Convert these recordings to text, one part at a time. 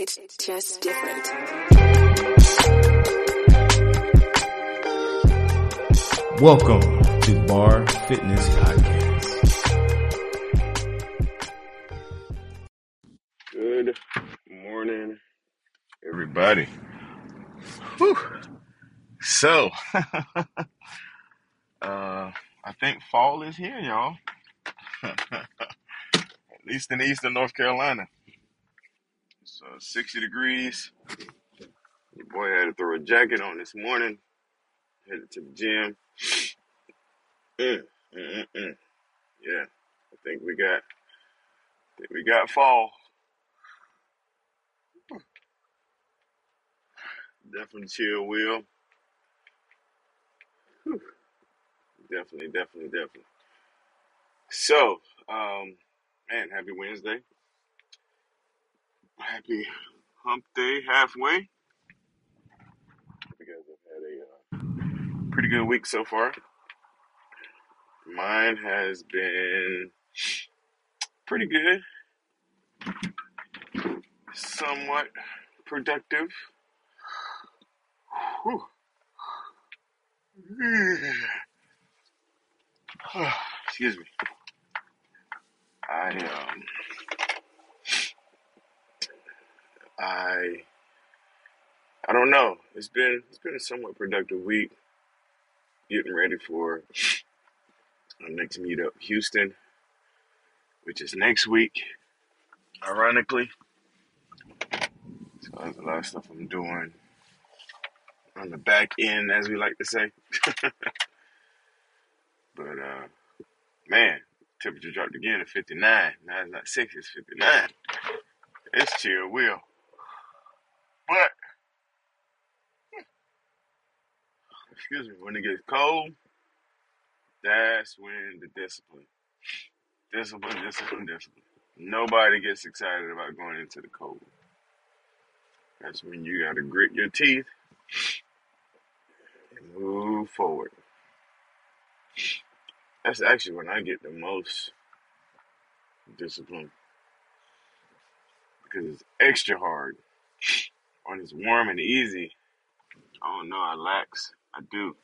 It's just different. Welcome to Bar Fitness Podcast. Good morning, everybody. Whew. So, uh, I think fall is here, y'all. At least in eastern North Carolina. Uh, 60 degrees. Your boy had to throw a jacket on this morning. Headed to the gym. Mm, mm, mm, mm. Yeah, I think we got, think we got fall. Definitely chill, Will. Whew. Definitely, definitely, definitely. So, um, man, happy Wednesday. Happy hump day halfway. You guys have had a uh, pretty good week so far. Mine has been pretty good, somewhat productive. Excuse me. I um I I don't know. It's been it's been a somewhat productive week. Getting ready for our next meetup, Houston, which is next week. Ironically, so there's a lot of stuff I'm doing on the back end, as we like to say. But uh, man, temperature dropped again to 59. Now it's not 60, it's 59. It's chill, will. But hmm. excuse me, when it gets cold, that's when the discipline, discipline, discipline, discipline. Nobody gets excited about going into the cold. That's when you got to grit your teeth and move forward. That's actually when I get the most discipline because it's extra hard. When it's warm and easy, oh no, I lax. I do.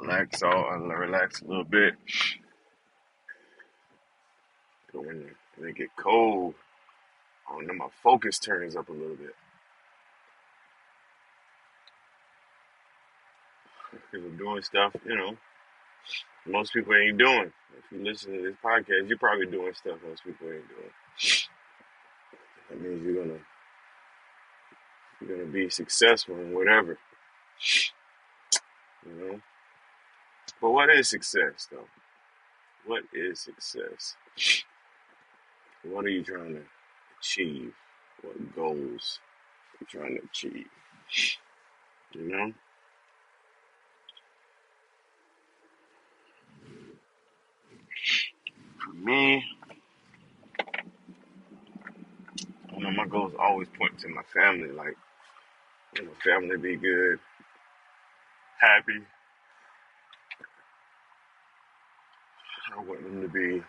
Relax all, I relax a little bit. But when it get cold, oh no, my focus turns up a little bit. Because I'm doing stuff, you know, most people ain't doing. If you listen to this podcast, you're probably doing stuff most people ain't doing. That means you're gonna you're gonna be successful in whatever, you know. But what is success though? What is success? What are you trying to achieve? What goals are you trying to achieve? You know? For me, you know, my goals always point to my family. Like, you know, family be good, happy. I want them to be,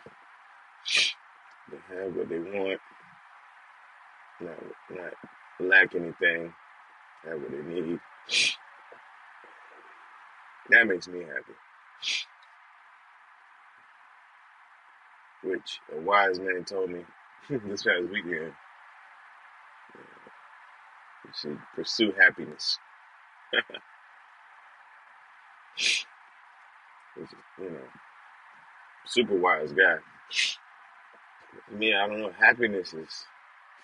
they have what they want, not, not lack anything, have what they need. That makes me happy. Which a wise man told me this past weekend. Should pursue happiness. You know, super wise guy. For me, I don't know. Happiness is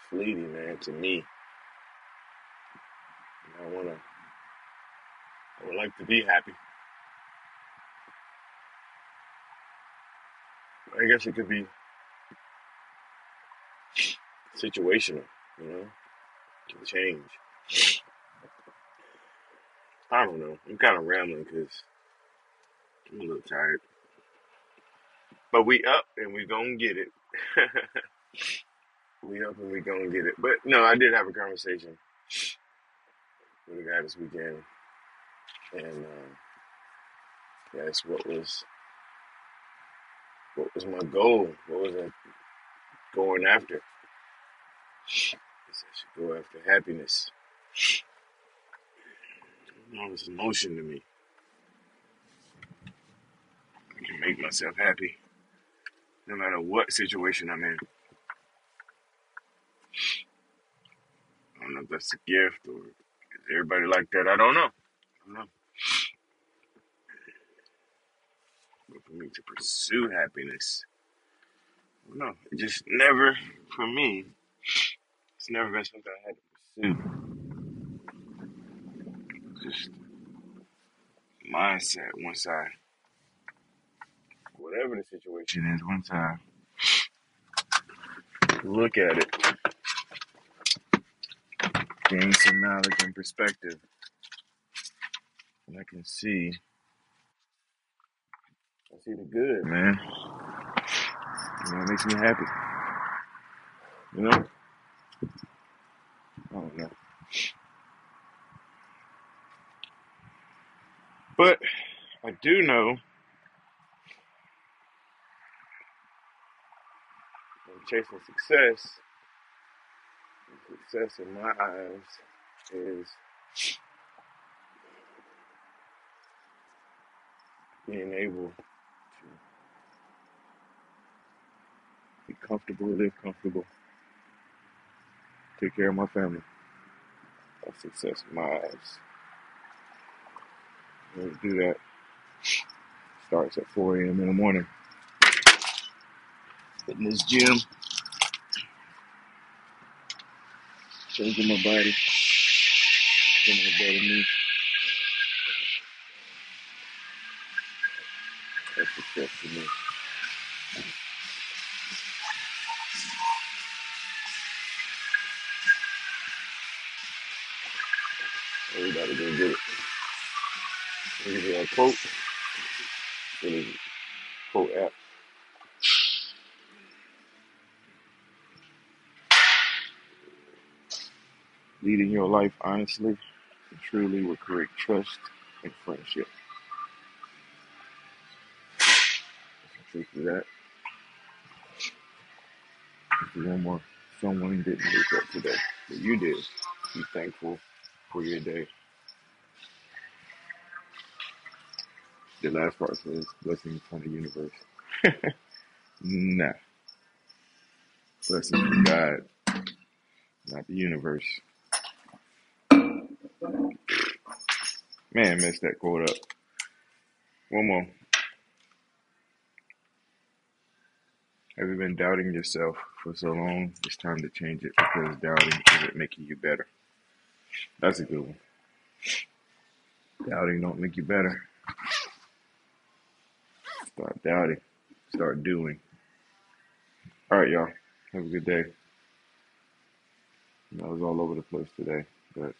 fleeting, man. To me, I wanna, I would like to be happy. I guess it could be situational, you know, can change. I don't know. I'm kind of rambling because I'm a little tired. But we up and we gonna get it. we up and we gonna get it. But no, I did have a conversation with a guy this weekend, and um, that's what was what was my goal. What was I going after? I should go after happiness. No, it's emotion to me. I can make myself happy no matter what situation I'm in. I don't know if that's a gift or is everybody like that. I don't know. I don't know. But for me to pursue happiness, I don't know. It just never, for me, never been something I had to pursue. Just mindset. Once I, whatever the situation is, once I look at it, gain some knowledge and perspective, and I can see, I see the good, man. You know, it makes me happy. You know, Oh, Don't know, but I do know I'm chasing success, success in my eyes is being able to be comfortable, live comfortable, take care of my family. That's success in my eyes. To do that starts at 4 a.m. in the morning. Hitting this gym, changing my body, becoming a better me. Everybody go get it. Give me a quote. It is quote app. Leading your life honestly and truly will create trust and friendship. The truth of that. If you want more, someone didn't wake up today, but you did. Be thankful for your day. The last part says blessings from the universe. Nah, blessings from God, not the universe. Man, messed that quote up. One more. Have you been doubting yourself for so long? It's time to change it because doubting isn't making you better. That's a good one. Doubting don't make you better. Start doubting. Start doing. All right, y'all. Have a good day. I was all over the place today, but